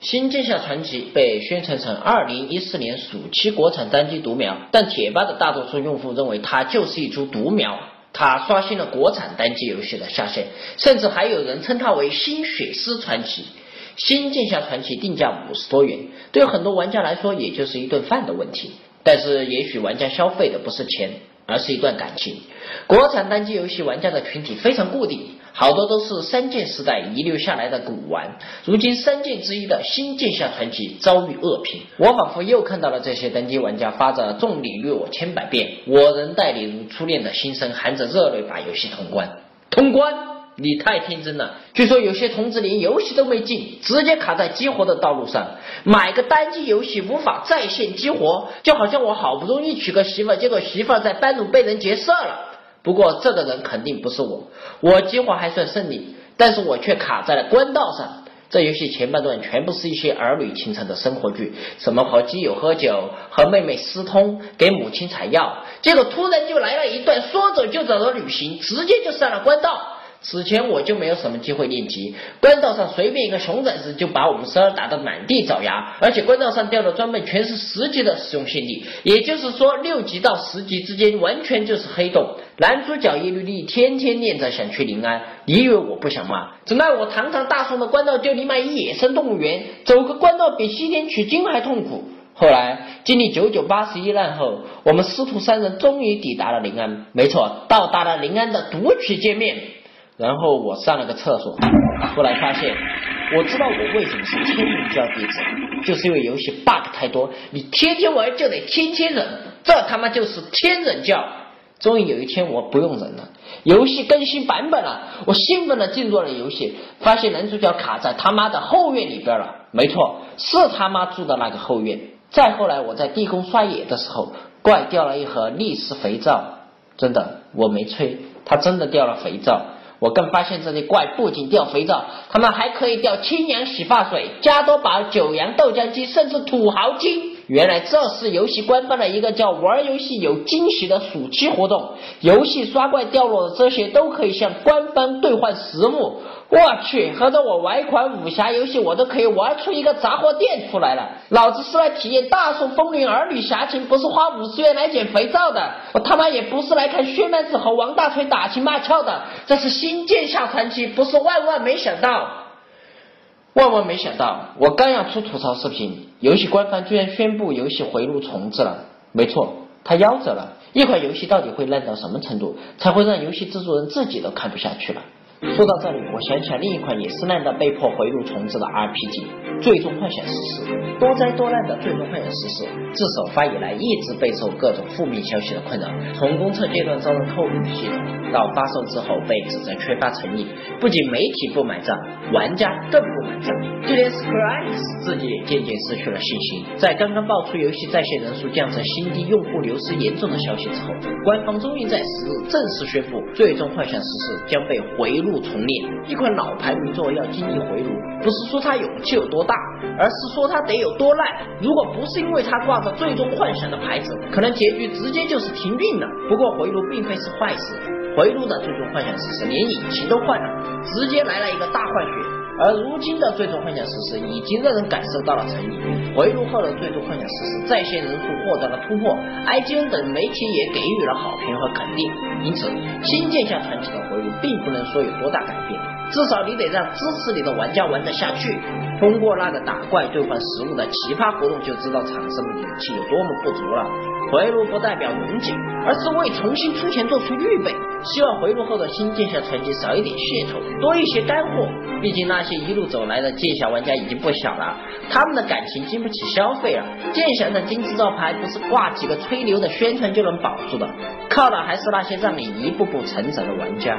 新剑侠传奇被宣传成二零一四年暑期国产单机独苗，但贴吧的大多数用户认为它就是一株独苗，它刷新了国产单机游戏的下限，甚至还有人称它为新血丝传奇。新剑侠传奇定价五十多元，对很多玩家来说也就是一顿饭的问题，但是也许玩家消费的不是钱，而是一段感情。国产单机游戏玩家的群体非常固定。好多都是三剑时代遗留下来的古玩，如今三剑之一的新剑侠传奇遭遇恶评，我仿佛又看到了这些单机玩家发着众里虐我千百遍，我仍待你如初恋的心声，含着热泪把游戏通关。通关？你太天真了！据说有些同志连游戏都没进，直接卡在激活的道路上，买个单机游戏无法在线激活，就好像我好不容易娶个媳妇，结果媳妇在班鲁被人劫色了。不过这个人肯定不是我，我计划还算顺利，但是我却卡在了官道上。这游戏前半段全部是一些儿女情长的生活剧，什么和基友喝酒，和妹妹私通，给母亲采药，结果突然就来了一段说走就走的旅行，直接就上了官道。此前我就没有什么机会练级，官道上随便一个熊崽子就把我们十二打得满地找牙，而且官道上掉的装备全是十级的使用限定，也就是说六级到十级之间完全就是黑洞。男主角叶绿丽天天念着想去临安，你以为我不想吗？怎奈我堂堂大宋的官道就你买野生动物园，走个官道比西天取经还痛苦。后来经历九九八十一难后，我们师徒三人终于抵达了临安，没错，到达了临安的读取界面。然后我上了个厕所，后来发现，我知道我为什么是天人教弟子，就是因为游戏 bug 太多，你天天玩就得天天忍，这他妈就是天忍教。终于有一天我不用忍了，游戏更新版本了，我兴奋的进入了游戏，发现男主角卡在他妈的后院里边了，没错，是他妈住的那个后院。再后来我在地宫刷野的时候，怪掉了一盒力士肥皂，真的我没吹，他真的掉了肥皂。我更发现这些怪不仅掉肥皂，他们还可以掉清扬洗发水、加多宝、九阳豆浆机，甚至土豪金。原来这是游戏官方的一个叫“玩游戏有惊喜”的暑期活动，游戏刷怪掉落的这些都可以向官方兑换实物。我去，合着我玩一款武侠游戏，我都可以玩出一个杂货店出来了。老子是来体验大宋风云儿女侠情，不是花五十元来捡肥皂的。我他妈也不是来看薛蛮子和王大锤打情骂俏的。这是新剑侠传奇，不是万万没想到。万万没想到，我刚要出吐槽视频，游戏官方居然宣布游戏回路重置了。没错，他夭折了。一款游戏到底会烂到什么程度，才会让游戏制作人自己都看不下去了？说到这里，我想起来另一款也是烂到被迫回路重置的 RPG《最终幻想十四》。多灾多难的《最终幻想十四》自首发以来，一直备受各种负面消息的困扰。从公测阶段遭人偷录系统，到发售之后被指责缺乏诚意，不仅媒体不买账，玩家更不买账，就连 Square Enix 自己也渐渐失去了信心。在刚刚爆出游戏在线人数降成新低、用户流失严重的消息之后，官方终于在十日正式宣布，《最终幻想十四》将被回炉。重练，一款老牌名作要经历回炉，不是说它勇气有多大，大而是说它得有多烂。如果不是因为它挂着最终幻想的牌子，可能结局直接就是停运了。不过回炉并非是坏事，回炉的最终幻想十四连引擎都换了，直接来了一个大换血。而如今的最终幻想十四已经让人感受到了诚意，回炉后的最终幻想十四在线人数获得了突破，IGN 等媒体也给予了好评和肯定，因此新剑侠传奇的回炉并不能说有多大改变，至少你得让支持你的玩家玩得下去。通过那个打怪兑换实物的奇葩活动就知道厂商的底气有多么不足了。回炉不代表永久，而是为重新出钱做出预备。希望回炉后的新剑侠传奇少一点噱头，多一些干货。毕竟那些一路走来的剑侠玩家已经不小了，他们的感情经不起消费了。剑侠的金字招牌不是挂几个吹牛的宣传就能保住的，靠的还是那些让你一步步成长的玩家。